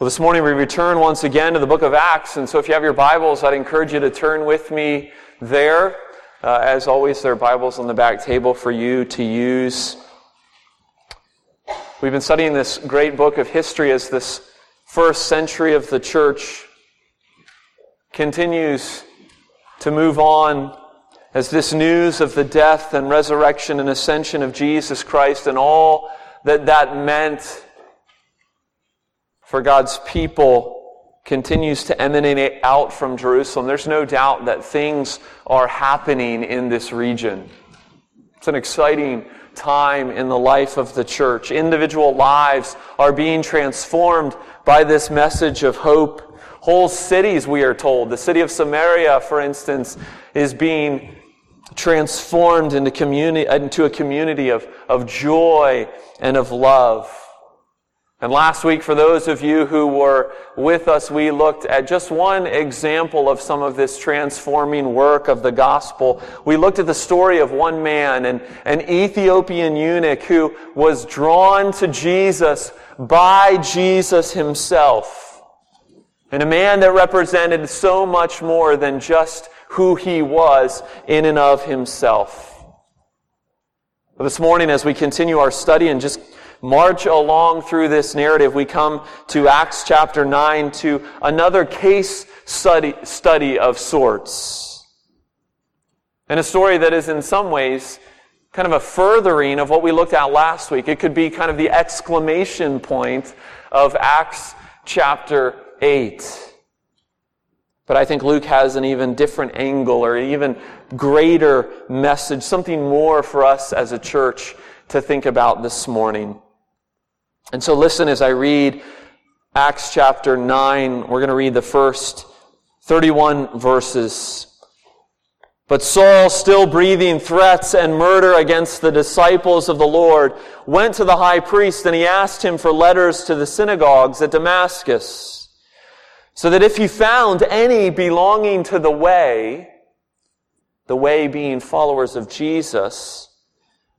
Well, this morning we return once again to the book of Acts, and so if you have your Bibles, I'd encourage you to turn with me there. Uh, as always, there are Bibles on the back table for you to use. We've been studying this great book of history as this first century of the church continues to move on as this news of the death and resurrection and ascension of Jesus Christ and all that that meant for God's people continues to emanate out from Jerusalem. There's no doubt that things are happening in this region. It's an exciting time in the life of the church. Individual lives are being transformed by this message of hope. Whole cities, we are told, the city of Samaria, for instance, is being transformed into, communi- into a community of, of joy and of love. And last week, for those of you who were with us, we looked at just one example of some of this transforming work of the gospel. We looked at the story of one man, an, an Ethiopian eunuch who was drawn to Jesus by Jesus himself. And a man that represented so much more than just who he was in and of himself. But this morning, as we continue our study and just march along through this narrative, we come to Acts chapter 9 to another case study, study of sorts. And a story that is in some ways kind of a furthering of what we looked at last week. It could be kind of the exclamation point of Acts chapter 8. But I think Luke has an even different angle or even greater message, something more for us as a church to think about this morning. And so listen as I read Acts chapter 9. We're going to read the first 31 verses. But Saul, still breathing threats and murder against the disciples of the Lord, went to the high priest and he asked him for letters to the synagogues at Damascus, so that if he found any belonging to the way, the way being followers of Jesus,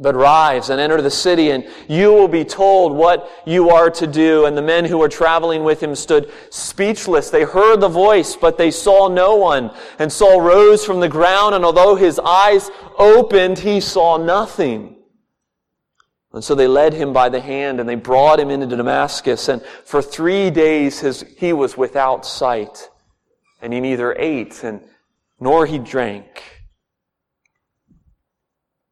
But rise and enter the city, and you will be told what you are to do. And the men who were traveling with him stood speechless. They heard the voice, but they saw no one. And Saul rose from the ground, and although his eyes opened, he saw nothing. And so they led him by the hand, and they brought him into Damascus. And for three days his, he was without sight, and he neither ate and nor he drank.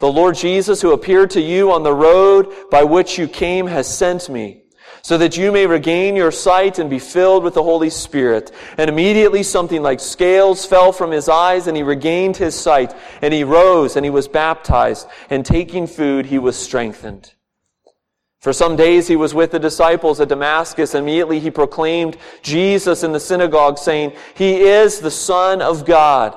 the Lord Jesus, who appeared to you on the road by which you came, has sent me, so that you may regain your sight and be filled with the Holy Spirit. And immediately something like scales fell from his eyes, and he regained his sight. And he rose, and he was baptized. And taking food, he was strengthened. For some days he was with the disciples at Damascus. Immediately he proclaimed Jesus in the synagogue, saying, He is the Son of God.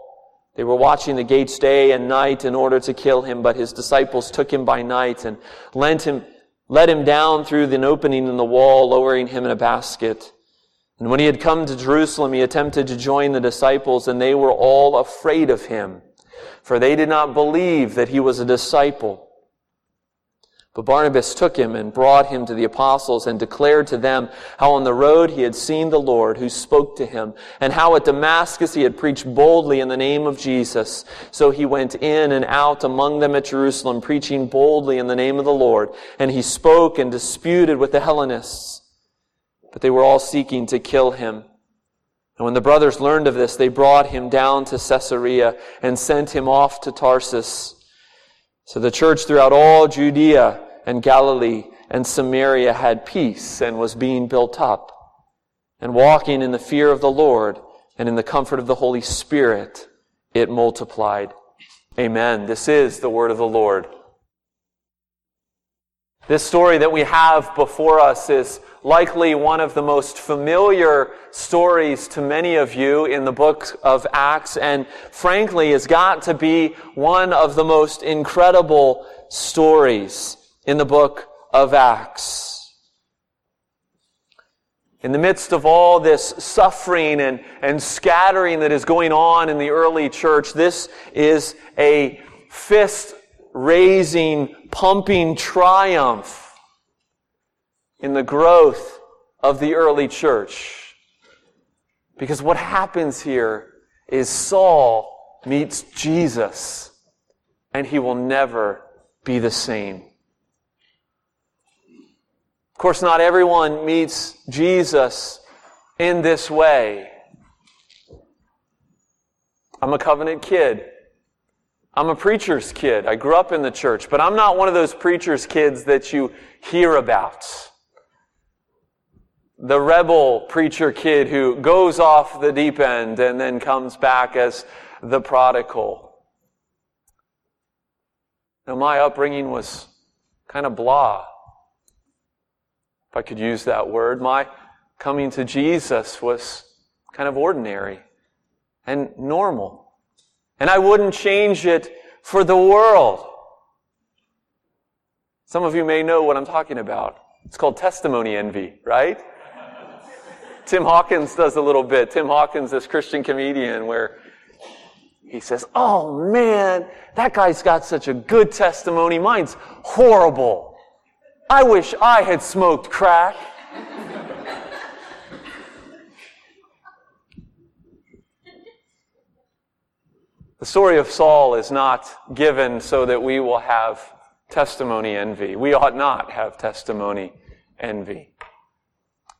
They were watching the gates day and night in order to kill him, but his disciples took him by night and lent him let him down through an opening in the wall, lowering him in a basket. And when he had come to Jerusalem, he attempted to join the disciples, and they were all afraid of him, for they did not believe that he was a disciple. But Barnabas took him and brought him to the apostles and declared to them how on the road he had seen the Lord who spoke to him and how at Damascus he had preached boldly in the name of Jesus. So he went in and out among them at Jerusalem preaching boldly in the name of the Lord. And he spoke and disputed with the Hellenists. But they were all seeking to kill him. And when the brothers learned of this, they brought him down to Caesarea and sent him off to Tarsus. So the church throughout all Judea and Galilee and Samaria had peace and was being built up. And walking in the fear of the Lord and in the comfort of the Holy Spirit, it multiplied. Amen. This is the word of the Lord. This story that we have before us is likely one of the most familiar stories to many of you in the book of Acts, and frankly has got to be one of the most incredible stories in the book of Acts. In the midst of all this suffering and, and scattering that is going on in the early church, this is a fist raising, pumping triumph in the growth of the early church. Because what happens here is Saul meets Jesus and he will never be the same. Of course, not everyone meets Jesus in this way. I'm a covenant kid. I'm a preacher's kid. I grew up in the church, but I'm not one of those preacher's kids that you hear about the rebel preacher kid who goes off the deep end and then comes back as the prodigal. Now, my upbringing was kind of blah, if I could use that word. My coming to Jesus was kind of ordinary and normal. And I wouldn't change it for the world. Some of you may know what I'm talking about. It's called testimony envy, right? Tim Hawkins does a little bit. Tim Hawkins, this Christian comedian, where he says, Oh man, that guy's got such a good testimony. Mine's horrible. I wish I had smoked crack. The story of Saul is not given so that we will have testimony envy. We ought not have testimony envy.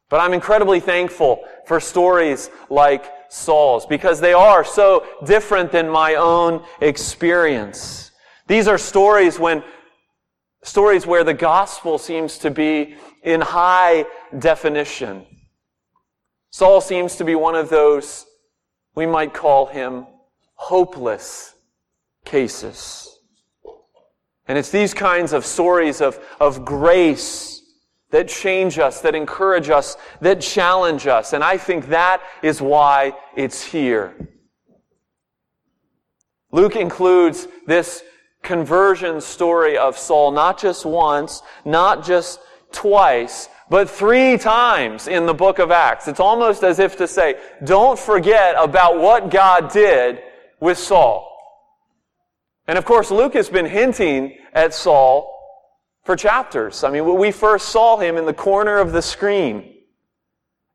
But I'm incredibly thankful for stories like Saul's because they are so different than my own experience. These are stories when stories where the gospel seems to be in high definition. Saul seems to be one of those we might call him hopeless cases. And it's these kinds of stories of, of grace that change us, that encourage us, that challenge us. And I think that is why it's here. Luke includes this conversion story of Saul not just once, not just twice, but three times in the book of Acts. It's almost as if to say, don't forget about what God did with Saul. And of course, Luke has been hinting at Saul for chapters. I mean, we first saw him in the corner of the screen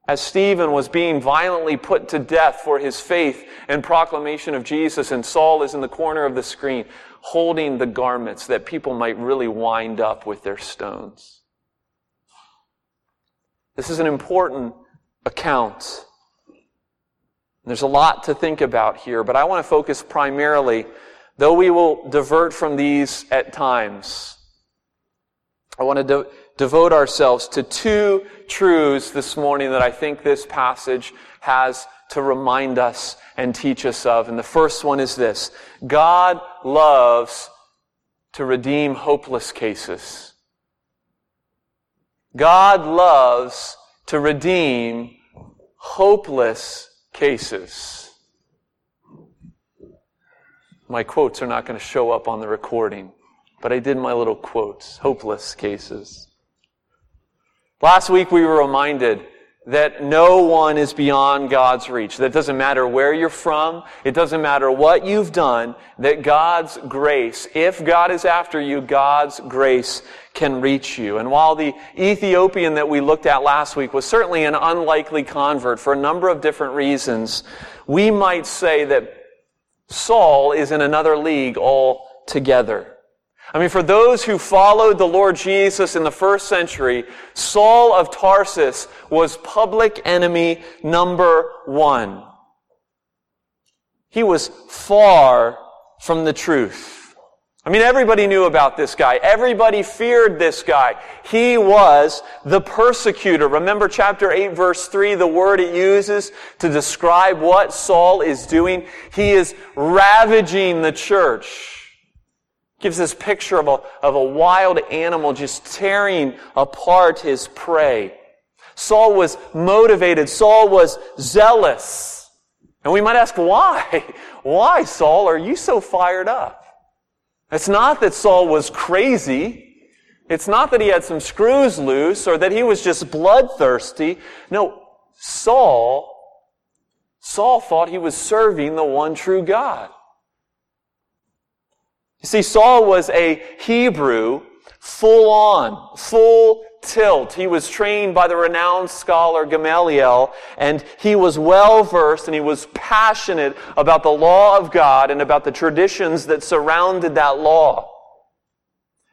as Stephen was being violently put to death for his faith and proclamation of Jesus, and Saul is in the corner of the screen holding the garments that people might really wind up with their stones. This is an important account. There's a lot to think about here, but I want to focus primarily, though we will divert from these at times, I want to, devote ourselves to two truths this morning that I think this passage has to remind us and teach us of. And the first one is this. God loves to redeem hopeless cases. God loves to redeem hopeless cases. My quotes are not going to show up on the recording, but I did my little quotes. Hopeless cases. Last week we were reminded that no one is beyond God's reach. That doesn't matter where you're from. It doesn't matter what you've done. That God's grace, if God is after you, God's grace can reach you. And while the Ethiopian that we looked at last week was certainly an unlikely convert for a number of different reasons, we might say that Saul is in another league altogether. I mean, for those who followed the Lord Jesus in the first century, Saul of Tarsus was public enemy number one. He was far from the truth. I mean, everybody knew about this guy. Everybody feared this guy. He was the persecutor. Remember chapter 8 verse 3, the word it uses to describe what Saul is doing? He is ravaging the church. Gives this picture of a, of a wild animal just tearing apart his prey. Saul was motivated. Saul was zealous. And we might ask, why? Why, Saul, are you so fired up? It's not that Saul was crazy. It's not that he had some screws loose or that he was just bloodthirsty. No, Saul, Saul thought he was serving the one true God. You see, Saul was a Hebrew full on, full tilt. He was trained by the renowned scholar Gamaliel, and he was well versed and he was passionate about the law of God and about the traditions that surrounded that law.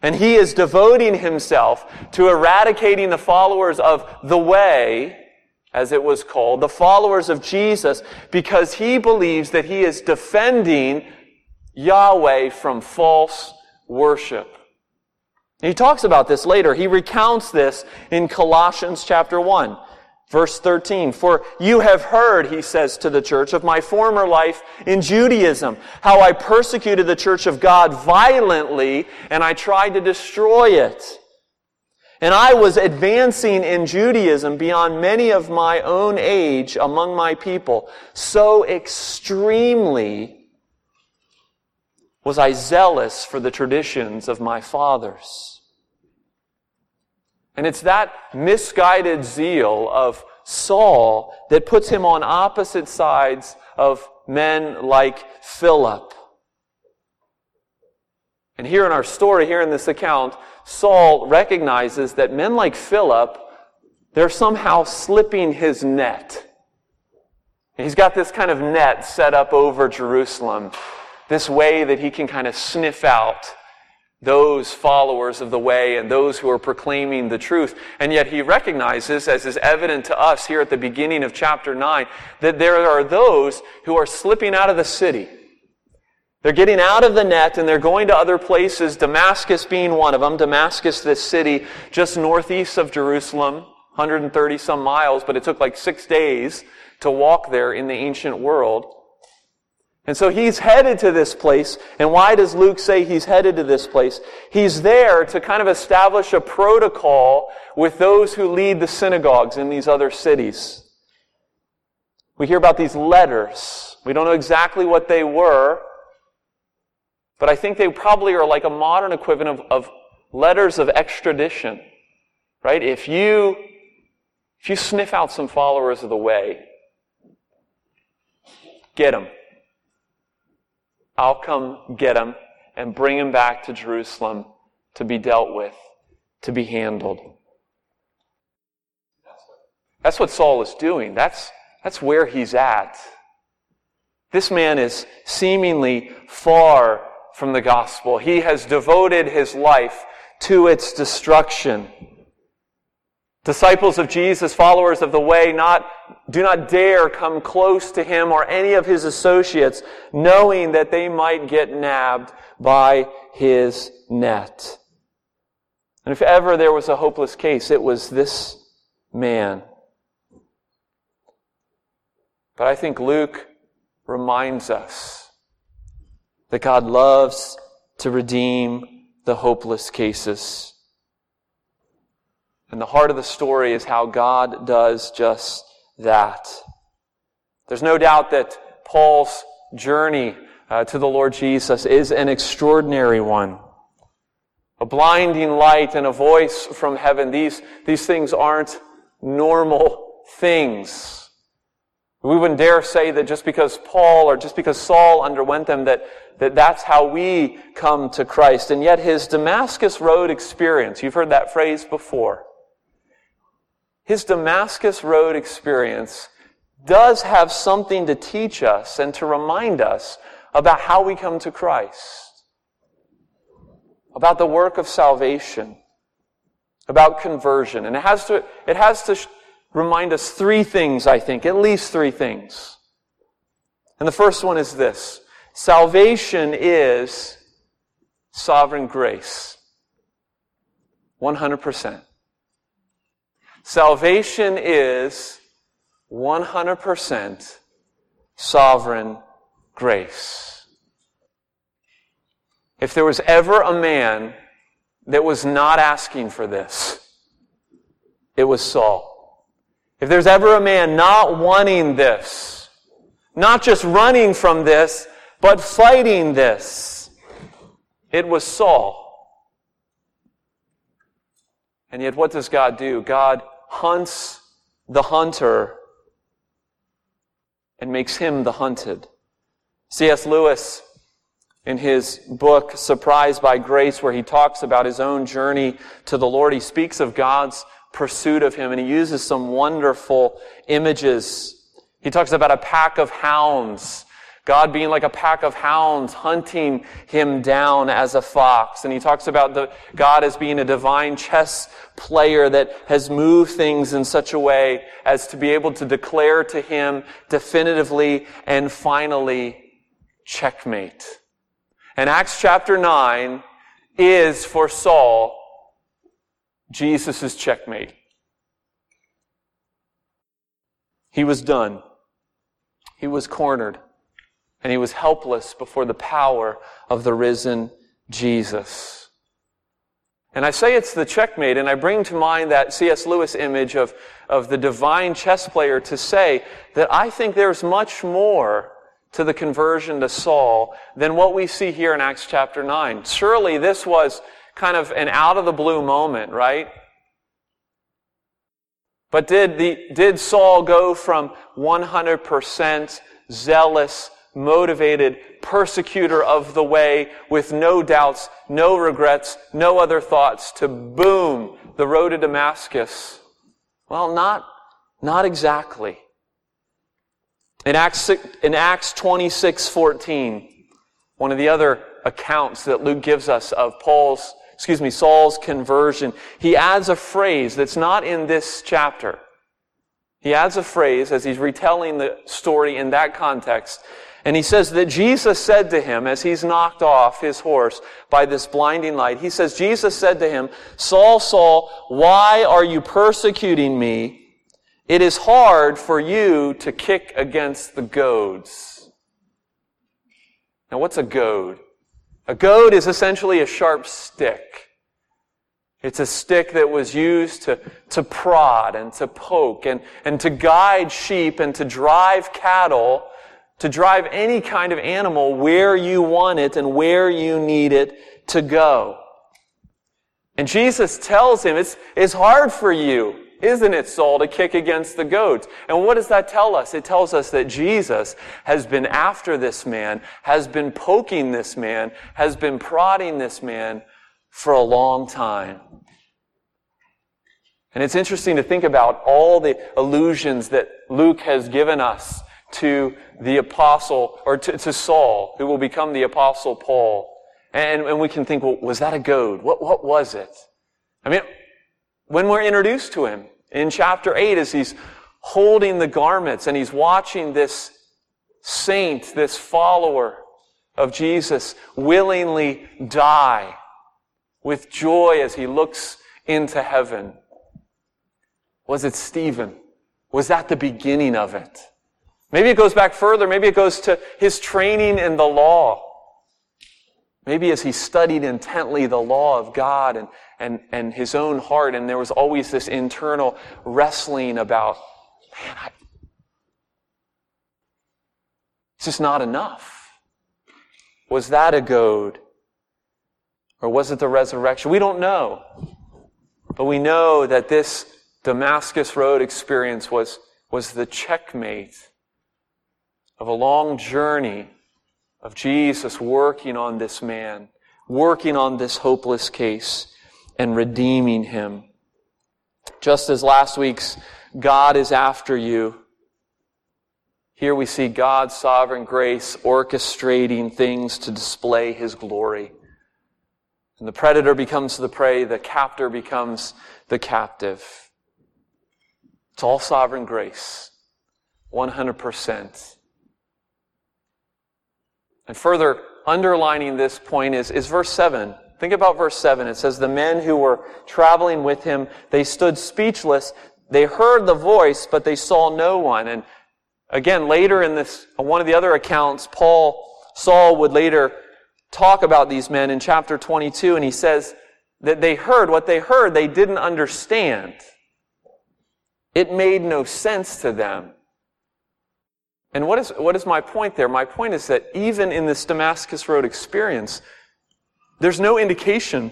And he is devoting himself to eradicating the followers of the way, as it was called, the followers of Jesus, because he believes that he is defending Yahweh from false worship. he talks about this later. He recounts this in Colossians chapter 1, verse 13. For you have heard, he says to the church, of my former life in Judaism, how I persecuted the church of God violently, and I tried to destroy it. And I was advancing in Judaism beyond many of my own age among my people, so extremely was I zealous for the traditions of my fathers. And it's that misguided zeal of Saul that puts him on opposite sides of men like Philip. And here in our story, here in this account, Saul recognizes that men like Philip, they're somehow slipping his net. He's got this kind of net set up over Jerusalem this way that he can kind of sniff out those followers of the way and those who are proclaiming the truth. And yet he recognizes, as is evident to us here at the beginning of chapter 9, that there are those who are slipping out of the city. They're getting out of the net and they're going to other places, Damascus being one of them. Damascus, this city just northeast of Jerusalem, 130 some miles, but it took like six days to walk there in the ancient world. And so he's headed to this place. And why does Luke say he's headed to this place? He's there to kind of establish a protocol with those who lead the synagogues in these other cities. We hear about these letters. We don't know exactly what they were, but I think they probably are like a modern equivalent of, of letters of extradition. Right? If you, if you sniff out some followers of the way, get them. I'll come get him and bring him back to Jerusalem to be dealt with, to be handled. That's what Saul is doing. That's, that's where he's at. This man is seemingly far from the gospel. He has devoted his life to its destruction. Disciples of Jesus, followers of the way, not, do not dare come close to him or any of his associates, knowing that they might get nabbed by his net. And if ever there was a hopeless case, it was this man. But I think Luke reminds us that God loves to redeem the hopeless cases. And the heart of the story is how God does just that. There's no doubt that Paul's journey uh, to the Lord Jesus is an extraordinary one. A blinding light and a voice from heaven. These, these things aren't normal things. We wouldn't dare say that just because Paul or just because Saul underwent them, that, that that's how we come to Christ. And yet his Damascus Road experience, you've heard that phrase before. His Damascus Road experience does have something to teach us and to remind us about how we come to Christ, about the work of salvation, about conversion. And it has to, it has to remind us three things, I think, at least three things. And the first one is this salvation is sovereign grace. 100%. Salvation is 100% sovereign grace. If there was ever a man that was not asking for this, it was Saul. If there's ever a man not wanting this, not just running from this, but fighting this, it was Saul. And yet, what does God do? God hunts the hunter and makes him the hunted. C.S. Lewis, in his book, Surprised by Grace, where he talks about his own journey to the Lord, he speaks of God's pursuit of him. And he uses some wonderful images. He talks about a pack of hounds. God being like a pack of hounds hunting him down as a fox. And he talks about the, God as being a divine chess player that has moved things in such a way as to be able to declare to him definitively and finally checkmate. And Acts chapter 9 is for Saul Jesus' checkmate. He was done. He was cornered. And he was helpless before the power of the risen Jesus. And I say it's the checkmate, and I bring to mind that C.S. Lewis image of, of the divine chess player to say that I think there's much more to the conversion to Saul than what we see here in Acts chapter 9. Surely this was kind of an out of the blue moment, right? But did, the, did Saul go from 100% zealous, motivated persecutor of the way with no doubts, no regrets, no other thoughts to boom, the road to Damascus? Well, not, not exactly. In Acts, in Acts 26, 14, one of the other accounts that Luke gives us of Paul's excuse me, Saul's conversion, he adds a phrase that's not in this chapter. He adds a phrase as he's retelling the story in that context. And he says that Jesus said to him as he's knocked off his horse by this blinding light, he says, Jesus said to him, Saul, Saul, why are you persecuting me? It is hard for you to kick against the goads. Now what's a goad? A goad is essentially a sharp stick. It's a stick that was used to, to prod and to poke and, and to guide sheep and to drive cattle, to drive any kind of animal where you want it and where you need it to go. And Jesus tells him, it's, it's hard for you isn't it, Saul, to kick against the goads? And what does that tell us? It tells us that Jesus has been after this man, has been poking this man, has been prodding this man for a long time. And it's interesting to think about all the allusions that Luke has given us to the apostle, or to, to Saul, who will become the apostle Paul. And, and we can think, well, was that a goad? What, what was it? I mean, when we're introduced to him, in chapter 8, as he's holding the garments and he's watching this saint, this follower of Jesus, willingly die, with joy as he looks into heaven? Was it Stephen? Was that the beginning of it? Maybe it goes back further. Maybe it goes to his training in the law. Maybe as he studied intently the law of God and, and, and his own heart, and there was always this internal wrestling about, man, I, it's just not enough. Was that a goad? Or was it the resurrection? We don't know. But we know that this Damascus Road experience was, was the checkmate of a long journey of Jesus working on this man, working on this hopeless case, and redeeming him. Just as last week's God is after you, here we see God's sovereign grace orchestrating things to display his glory. And the predator becomes the prey, the captor becomes the captive. It's all sovereign grace. 100%. And further underlining this point is, is verse 7. Think about verse 7. It says, The men who were traveling with him, they stood speechless. They heard the voice, but they saw no one. And again, later in this, one of the other accounts, Paul, Saul would later talk about these men in chapter 22, and he says that they heard what they heard, they didn't understand. It made no sense to them. And what is, what is my point there? My point is that even in this Damascus Road experience, there's no indication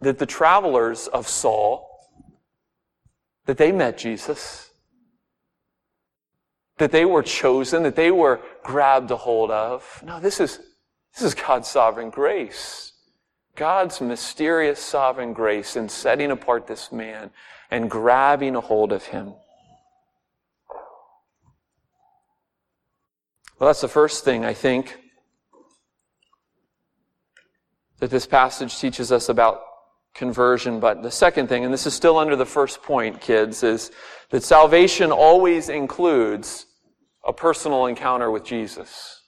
that the travelers of Saul, that they met Jesus, that they were chosen, that they were grabbed a hold of. No, this is, this is God's sovereign grace. God's mysterious sovereign grace in setting apart this man and grabbing a hold of him. Well, that's the first thing, I think, that this passage teaches us about conversion. But the second thing, and this is still under the first point, kids, is that salvation always includes a personal encounter with Jesus.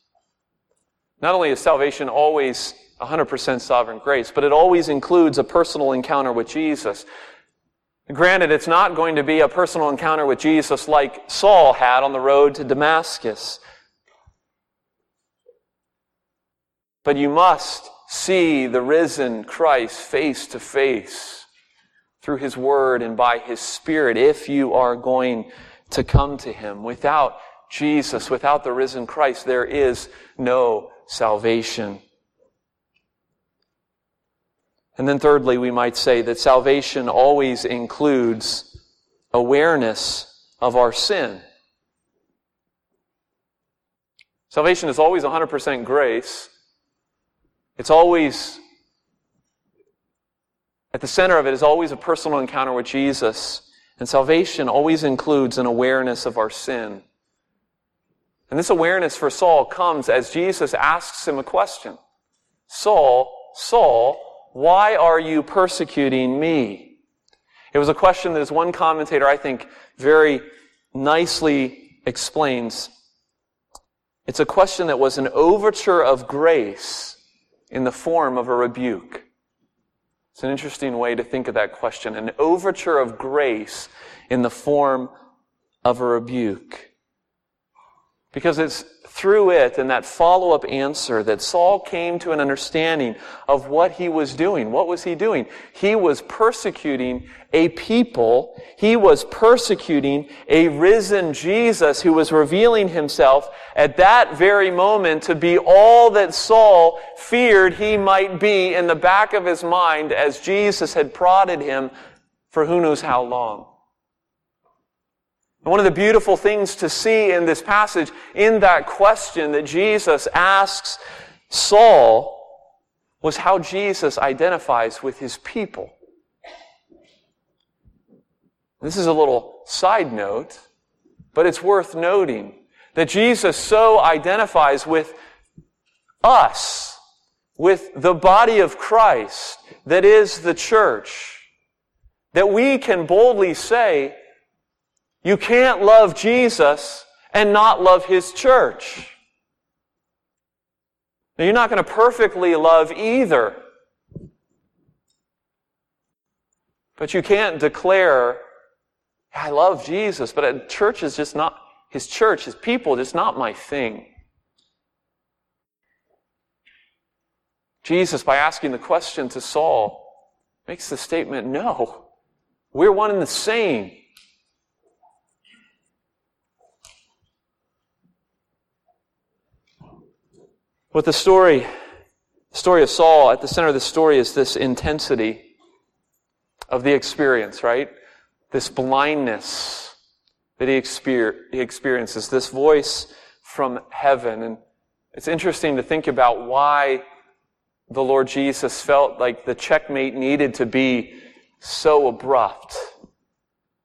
Not only is salvation always 100% sovereign grace, but it always includes a personal encounter with Jesus. Granted, it's not going to be a personal encounter with Jesus like Saul had on the road to Damascus. But you must see the risen Christ face to face through His Word and by His Spirit if you are going to come to Him. Without Jesus, without the risen Christ, there is no salvation. And then thirdly, we might say that salvation always includes awareness of our sin. Salvation is always 100% grace, it's always, at the center of it is always a personal encounter with Jesus. And salvation always includes an awareness of our sin. And this awareness for Saul comes as Jesus asks him a question. Saul, Saul, why are you persecuting me? It was a question that, as one commentator, I think, very nicely explains. It's a question that was an overture of grace in the form of a rebuke. It's an interesting way to think of that question. An overture of grace in the form of a rebuke. Because it's through it and that follow up answer that Saul came to an understanding of what he was doing. What was he doing? He was persecuting a people. He was persecuting a risen Jesus who was revealing himself at that very moment to be all that Saul feared he might be in the back of his mind as Jesus had prodded him for who knows how long. And one of the beautiful things to see in this passage, in that question that Jesus asks Saul, was how Jesus identifies with his people. This is a little side note, but it's worth noting that Jesus so identifies with us, with the body of Christ that is the church, that we can boldly say, you can't love Jesus and not love His church. Now, you're not going to perfectly love either. But you can't declare, I love Jesus, but church is just not, his church, his people, just not my thing. Jesus, by asking the question to Saul, makes the statement, no, we're one and the same. What the story, story of Saul, at the center of the story is this intensity of the experience, right? This blindness that he, exper- he experiences, this voice from heaven. And it's interesting to think about why the Lord Jesus felt like the checkmate needed to be so abrupt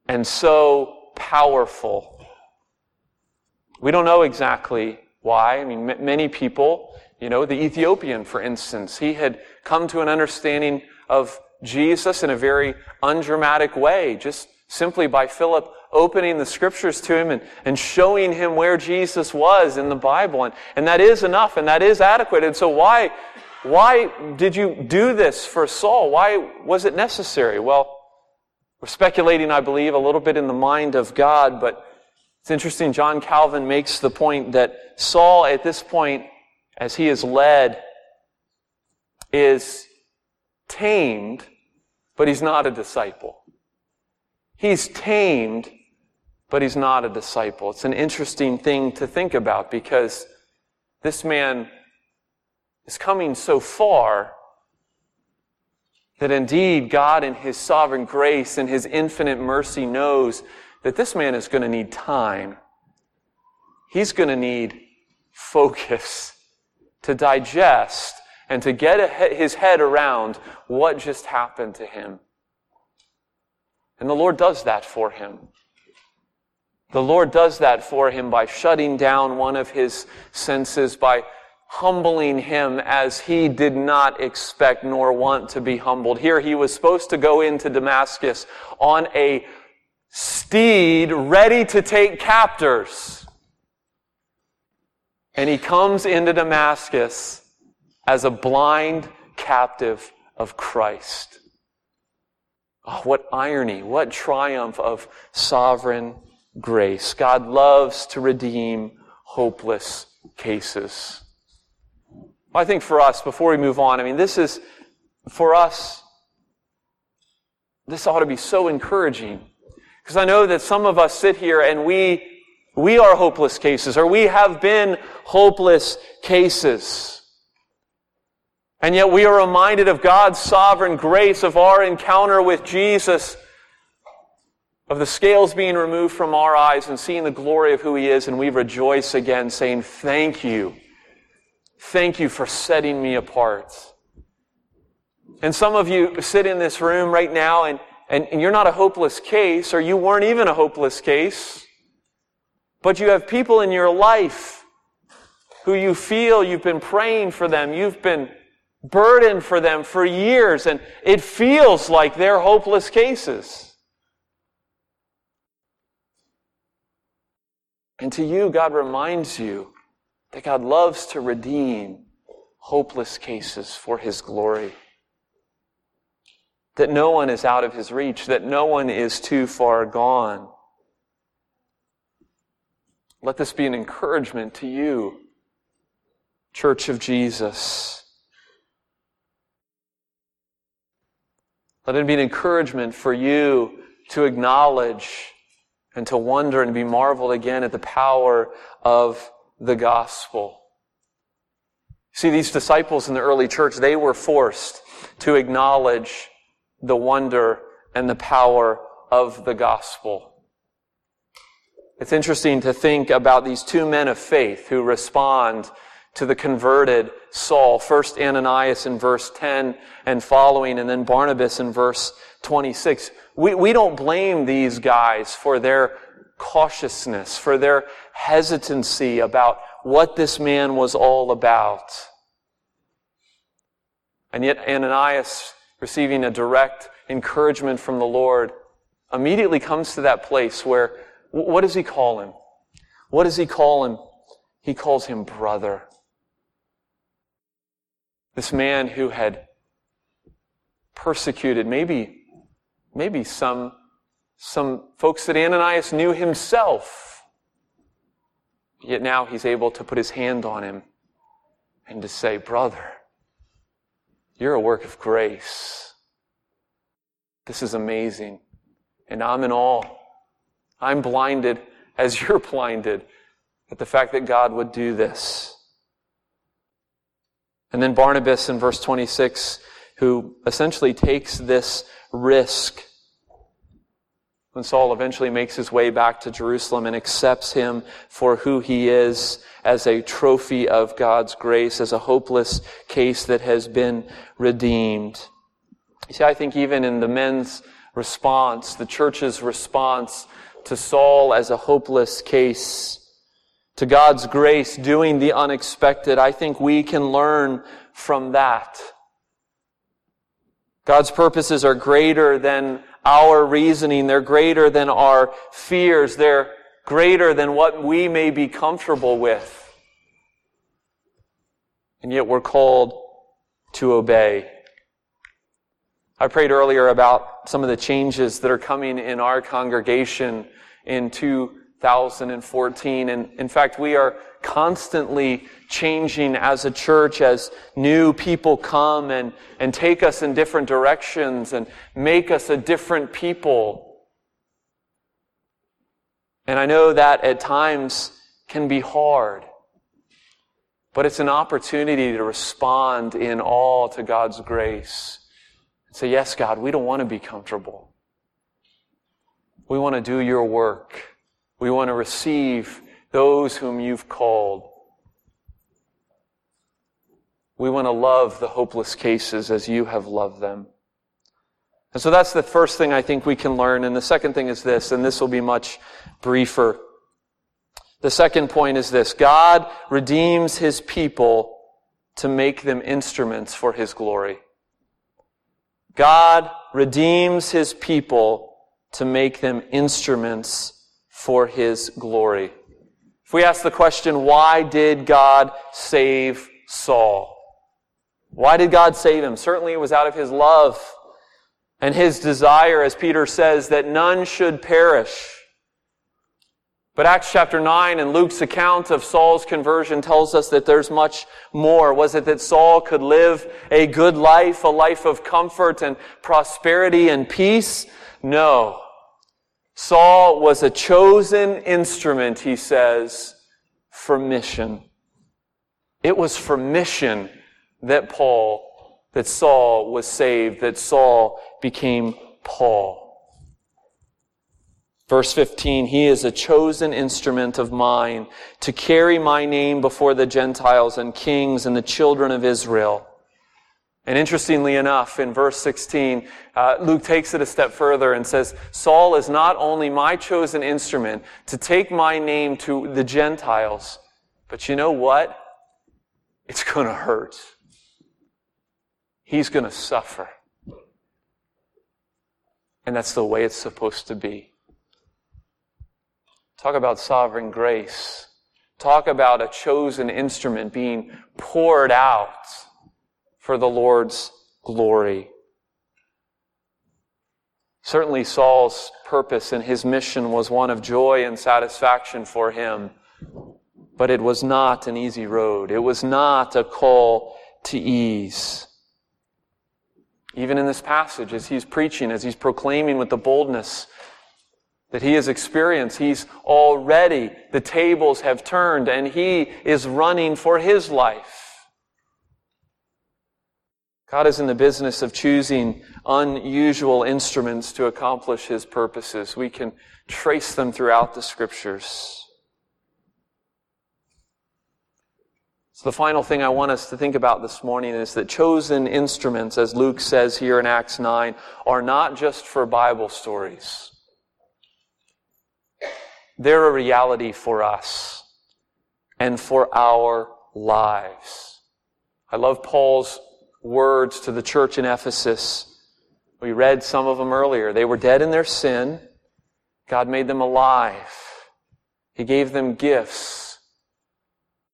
and so powerful. We don't know exactly why. I mean, many people you know, the Ethiopian, for instance, he had come to an understanding of Jesus in a very undramatic way, just simply by Philip opening the scriptures to him and, and showing him where Jesus was in the Bible. And, and that is enough and that is adequate. And so why, why did you do this for Saul? Why was it necessary? Well, we're speculating, I believe, a little bit in the mind of God, but it's interesting. John Calvin makes the point that Saul, at this point, as he is led, is tamed, but he's not a disciple. He's tamed, but he's not a disciple. It's an interesting thing to think about because this man is coming so far that indeed God in his sovereign grace and his infinite mercy knows that this man is going to need time. He's going to need focus to digest and to get his head around what just happened to him. And the Lord does that for him. The Lord does that for him by shutting down one of his senses, by humbling him as he did not expect nor want to be humbled. Here he was supposed to go into Damascus on a steed ready to take captors. And he comes into Damascus as a blind captive of Christ. Oh, what irony, what triumph of sovereign grace. God loves to redeem hopeless cases. I think for us, before we move on, I mean, this is, for us, this ought to be so encouraging. Because I know that some of us sit here and we we are hopeless cases, or we have been hopeless cases. And yet we are reminded of God's sovereign grace, of our encounter with Jesus, of the scales being removed from our eyes and seeing the glory of who He is, and we rejoice again, saying, Thank you. Thank you for setting me apart. And some of you sit in this room right now and, and, and you're not a hopeless case, or you weren't even a hopeless case. But you have people in your life who you feel you've been praying for them, you've been burdened for them for years, and it feels like they're hopeless cases. And to you, God reminds you that God loves to redeem hopeless cases for His glory. That no one is out of His reach, that no one is too far gone. Let this be an encouragement to you, Church of Jesus. Let it be an encouragement for you to acknowledge and to wonder and be marveled again at the power of the gospel. See, these disciples in the early church, they were forced to acknowledge the wonder and the power of the gospel. It's interesting to think about these two men of faith who respond to the converted Saul. First Ananias in verse 10 and following, and then Barnabas in verse 26. We, we don't blame these guys for their cautiousness, for their hesitancy about what this man was all about. And yet Ananias, receiving a direct encouragement from the Lord, immediately comes to that place where what does he call him? What does he call him? He calls him brother. This man who had persecuted, maybe, maybe some, some folks that Ananias knew himself. Yet now he's able to put his hand on him and to say, Brother, you're a work of grace. This is amazing. And I'm in awe. I'm blinded as you're blinded at the fact that God would do this. And then Barnabas in verse 26, who essentially takes this risk when Saul eventually makes his way back to Jerusalem and accepts him for who he is as a trophy of God's grace, as a hopeless case that has been redeemed. You see, I think even in the men's response, the church's response to Saul as a hopeless case, to God's grace doing the unexpected, I think we can learn from that. God's purposes are greater than our reasoning. They're greater than our fears. They're greater than what we may be comfortable with. And yet we're called to obey. I prayed earlier about some of the changes that are coming in our congregation in 2014. And in fact, we are constantly changing as a church as new people come and, and take us in different directions and make us a different people. And I know that at times can be hard, but it's an opportunity to respond in all to God's grace. Say, yes, God, we don't want to be comfortable. We want to do your work. We want to receive those whom you've called. We want to love the hopeless cases as you have loved them. And so that's the first thing I think we can learn. And the second thing is this, and this will be much briefer. The second point is this God redeems his people to make them instruments for his glory. God redeems his people to make them instruments for his glory. If we ask the question, why did God save Saul? Why did God save him? Certainly it was out of his love and his desire, as Peter says, that none should perish. But Acts chapter 9 and Luke's account of Saul's conversion tells us that there's much more. Was it that Saul could live a good life, a life of comfort and prosperity and peace? No. Saul was a chosen instrument, he says, for mission. It was for mission that Paul, that Saul was saved, that Saul became Paul. Verse 15, He is a chosen instrument of mine to carry my name before the Gentiles and kings and the children of Israel. And interestingly enough, in verse 16, uh, Luke takes it a step further and says, Saul is not only my chosen instrument to take my name to the Gentiles, but you know what? It's going to hurt. He's going to suffer. And that's the way it's supposed to be. Talk about sovereign grace. Talk about a chosen instrument being poured out for the Lord's glory. Certainly, Saul's purpose and his mission was one of joy and satisfaction for him, but it was not an easy road. It was not a call to ease. Even in this passage, as he's preaching, as he's proclaiming with the boldness that he has experienced, he's already, the tables have turned, and he is running for his life. God is in the business of choosing unusual instruments to accomplish His purposes. We can trace them throughout the scriptures. So the final thing I want us to think about this morning is that chosen instruments, as Luke says here in Acts 9, are not just for Bible stories. They're a reality for us and for our lives. I love Paul's words to the church in Ephesus. We read some of them earlier. They were dead in their sin. God made them alive. He gave them gifts.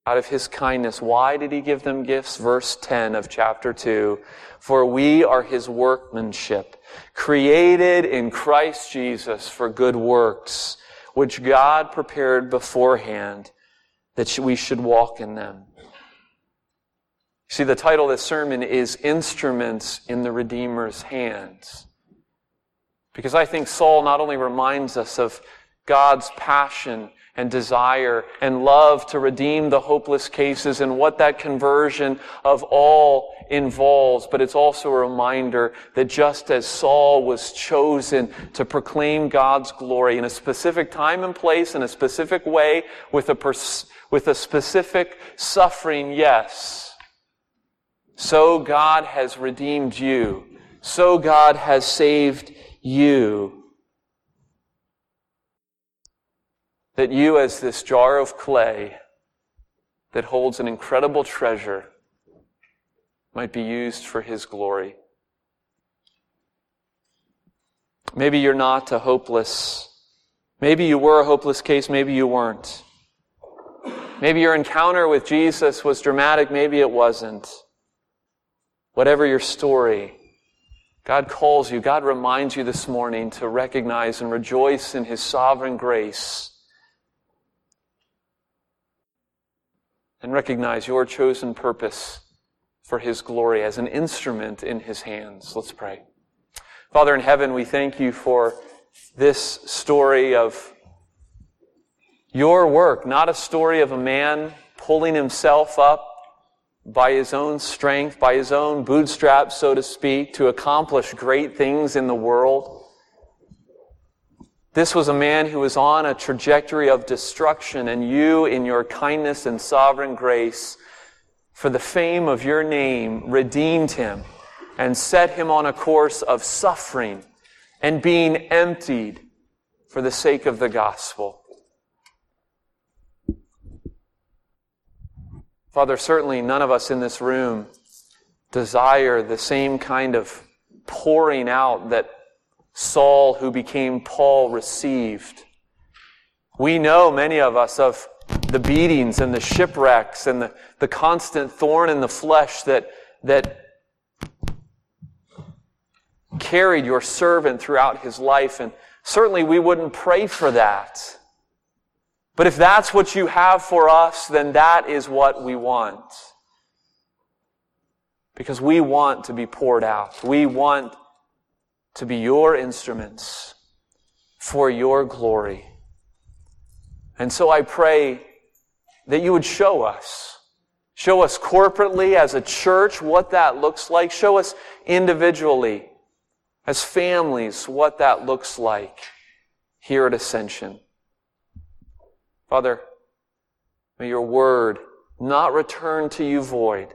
out of his kindness. Why did he give them gifts? Verse 10 of chapter 2. For we are his workmanship, created in Christ Jesus for good works, which God prepared beforehand that we should walk in them. See, the title of this sermon is Instruments in the Redeemer's Hands. Because I think Saul not only reminds us of God's passion and desire and love to redeem the hopeless cases and what that conversion of all involves. But it's also a reminder that just as Saul was chosen to proclaim God's glory in a specific time and place, in a specific way, with a, pers- with a specific suffering, yes, so God has redeemed you. So God has saved you that you, as this jar of clay that holds an incredible treasure, might be used for His glory. Maybe you're not a hopeless, maybe you were a hopeless case, maybe you weren't. Maybe your encounter with Jesus was dramatic, maybe it wasn't. Whatever your story, God calls you, God reminds you this morning to recognize and rejoice in His sovereign grace and recognize your chosen purpose for His glory as an instrument in His hands. Let's pray. Father in heaven, we thank you for this story of your work, not a story of a man pulling himself up by his own strength, by his own bootstraps, so to speak, to accomplish great things in the world. This was a man who was on a trajectory of destruction, and you, in your kindness and sovereign grace, for the fame of your name, redeemed him and set him on a course of suffering and being emptied for the sake of the gospel. Father, certainly none of us in this room desire the same kind of pouring out that Saul, who became Paul, received. We know, many of us, of the beatings and the shipwrecks and the, the constant thorn in the flesh that, that carried your servant throughout his life. And certainly we wouldn't pray for that. But if that's what you have for us, then that is what we want. Because we want to be poured out. We want to be your instruments for your glory. And so I pray that you would show us, show us corporately as a church what that looks like, show us individually as families what that looks like here at Ascension. Father, may your word not return to you void,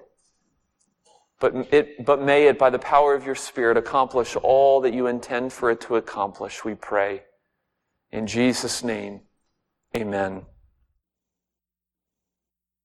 but, it, but may it, by the power of your Spirit, accomplish all that you intend for it to accomplish, we pray. In Jesus' name, amen.